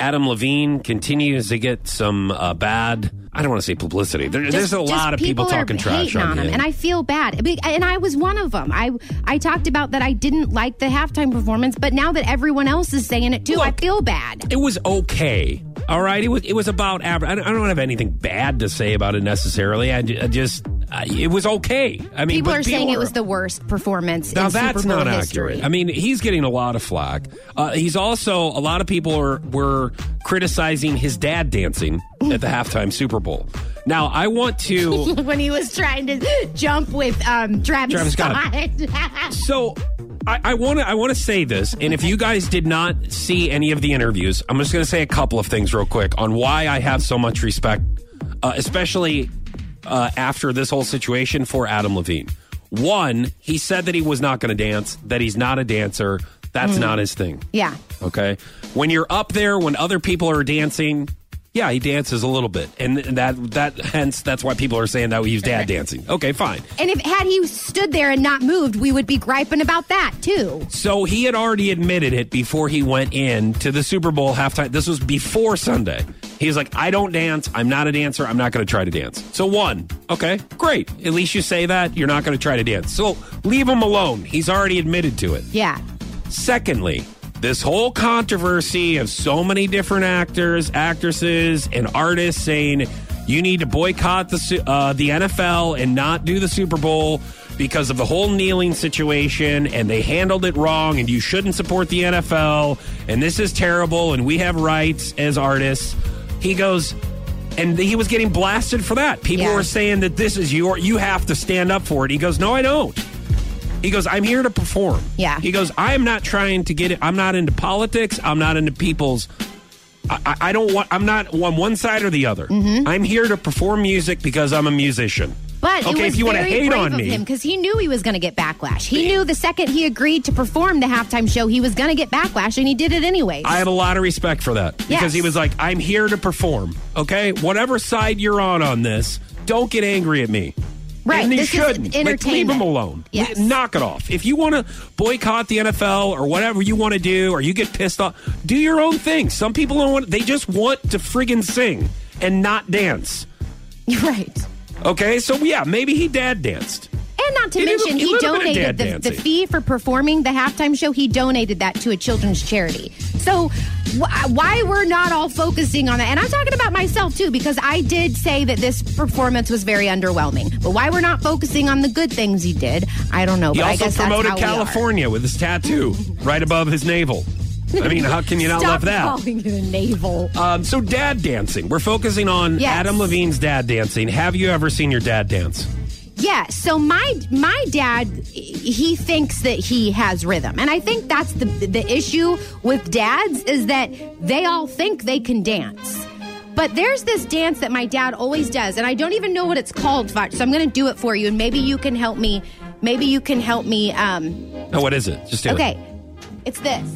Adam Levine continues to get some uh, bad. I don't want to say publicity. There, there's a lot of just people, are talking trash hating on, him, him. and I feel bad. And I was one of them. I I talked about that I didn't like the halftime performance, but now that everyone else is saying it too, I feel bad. it was okay. All right, it was it was about average. I don't, I don't have anything bad to say about it necessarily. I, I just I, it was okay. I mean, People are saying it was the worst performance Now in that's Super Bowl not history. accurate. I mean, he's getting a lot of flack. Uh, he's also a lot of people are were criticizing his dad dancing at the halftime Super Bowl. Now I want to. when he was trying to jump with um, Travis, Travis Scott. Scott. So I want to I want to say this, and if you guys did not see any of the interviews, I'm just going to say a couple of things real quick on why I have so much respect, uh, especially uh, after this whole situation for Adam Levine. One, he said that he was not going to dance, that he's not a dancer. That's not his thing. yeah. Okay. When you're up there, when other people are dancing, yeah, he dances a little bit, and that that hence that's why people are saying that he's dad dancing. Okay, fine. And if had he stood there and not moved, we would be griping about that too. So he had already admitted it before he went in to the Super Bowl halftime. This was before Sunday. He's like, I don't dance. I'm not a dancer. I'm not going to try to dance. So, one, okay, great. At least you say that. You're not going to try to dance. So, leave him alone. He's already admitted to it. Yeah. Secondly, this whole controversy of so many different actors, actresses, and artists saying you need to boycott the uh, the NFL and not do the Super Bowl because of the whole kneeling situation and they handled it wrong and you shouldn't support the NFL and this is terrible and we have rights as artists. He goes and he was getting blasted for that. People Yeah. were saying that this is your you have to stand up for it. He goes, "No, I don't." He goes, I'm here to perform. Yeah. He goes, I am not trying to get it. I'm not into politics. I'm not into people's. I, I- don't want. I'm not on one side or the other. Mm-hmm. I'm here to perform music because I'm a musician. But okay, if you want to hate on me, him because he knew he was going to get backlash. He knew the second he agreed to perform the halftime show, he was going to get backlash, and he did it anyway. I have a lot of respect for that because Yes. he was like, I'm here to perform. Okay, whatever side you're on on this, don't get angry at me. Right, And you this is shouldn't. Like, leave him alone. Yes. Knock it off. If you want to boycott the NFL or whatever you want to do, or you get pissed off, do your own thing. Some people don't want. They just want to friggin' sing and not dance. right. Okay, so yeah, maybe he dad danced. And not to He did mention, he he did a bit of donated the, the fee for performing the halftime show. He donated that to a children's charity. So, wh- why we're not all focusing on that? And I'm talking about myself too, because I did say that this performance was very underwhelming. But why we're not focusing on the good things he did, I don't know. He but I also promoted. California with his tattoo right above his navel. I mean, how can you not Stop love that? calling it a navel. Um, so, dad dancing. We're focusing on Yes. Adam Levine's dad dancing. Have you ever seen your dad dance? Yeah, so my my dad he thinks that he has rhythm. And I think that's the the issue with dads is that they all think they can dance. But there's this dance that my dad always does and I don't even know what it's called, so I'm going to do it for you and maybe you can help me maybe you can help me um Oh, what is it? Just do it. okay. It's this.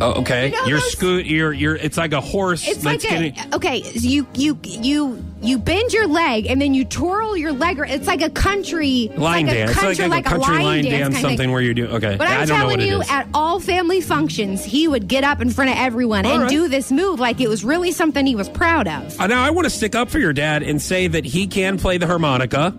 Oh, okay. You know you're those- scoot. You're you're. It's like a horse. It's that's like a getting. okay. You you you you bend your leg and then you twirl your leg. ar- It's like a country Line like dance. A country, it's like, a country line, dance, of something where you do. Okay, But I I'm don't know telling what you, at all family functions, he would get up in front of everyone All and right. do this move like it was really something he was proud of. Uh, now I want to stick up for your dad and say that he can play the harmonica.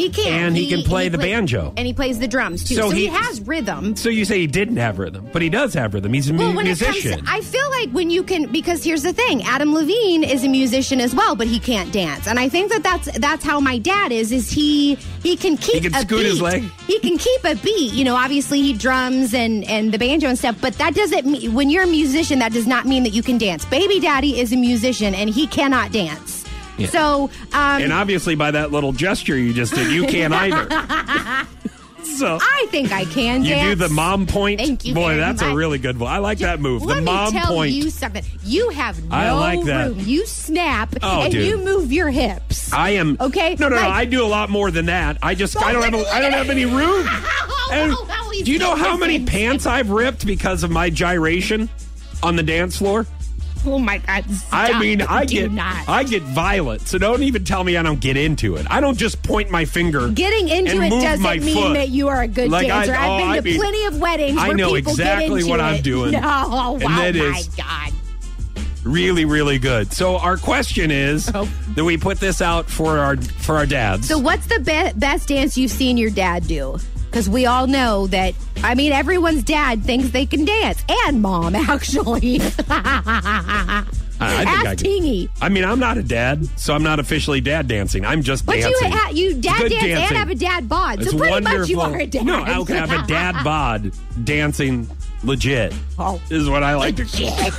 He can, And he can play the banjo. and he plays the drums too. So So, he, he- has rhythm. So you say he didn't have rhythm, but he does have rhythm. He's a mu- Well, when musician. it comes, I feel like when you can, because here's the thing: Adam Levine is a musician as well, but he can't dance, and I think that that's that's how my dad is. Is he he can keep can a scoot beat. his leg? He can keep a beat. You know, obviously he drums and and the banjo and stuff, but that doesn't mean when you're a musician, that does not mean that you can dance. Baby Daddy is a musician, and he cannot dance. So, um, and obviously, by that little gesture you just did, you can't either. so I think I can you dance. do the mom point. Thank you Boy, that's a really good one. I like that move. Let the mom me tell point. you something. You have no I like that. room. You snap Oh, and dude. you move your hips. I am Okay, No, no, no. I do a lot more than that. I just I don't have a, I don't have any room. And do you know how many pants I've ripped because of my gyration on the dance floor? Oh my God! I mean, I Do get not. I get violent. So don't even tell me I don't get into it. I don't just point my finger. Getting into it doesn't mean foot. that you are a good Like, I- dancer. oh, I've been I to mean- plenty of weddings I where know people exactly get into what it. I'm doing. No, oh, And wow, that my is- God. really, really good. So our question is Oh. that we put this out for our for our dads. So, what's the be- best dance you've seen your dad do? Because we all know that. I mean, everyone's dad thinks they can dance, and mom actually. I, I think I can. I mean, I'm not a dad, so I'm not officially dad dancing. I'm just But you, dancing. ha- you dad Good dance dancing. and have a dad bod, It's so pretty much you wonderful. are a dad. No, I can have a dad bod dancing legit. Oh. is what I like to Legit.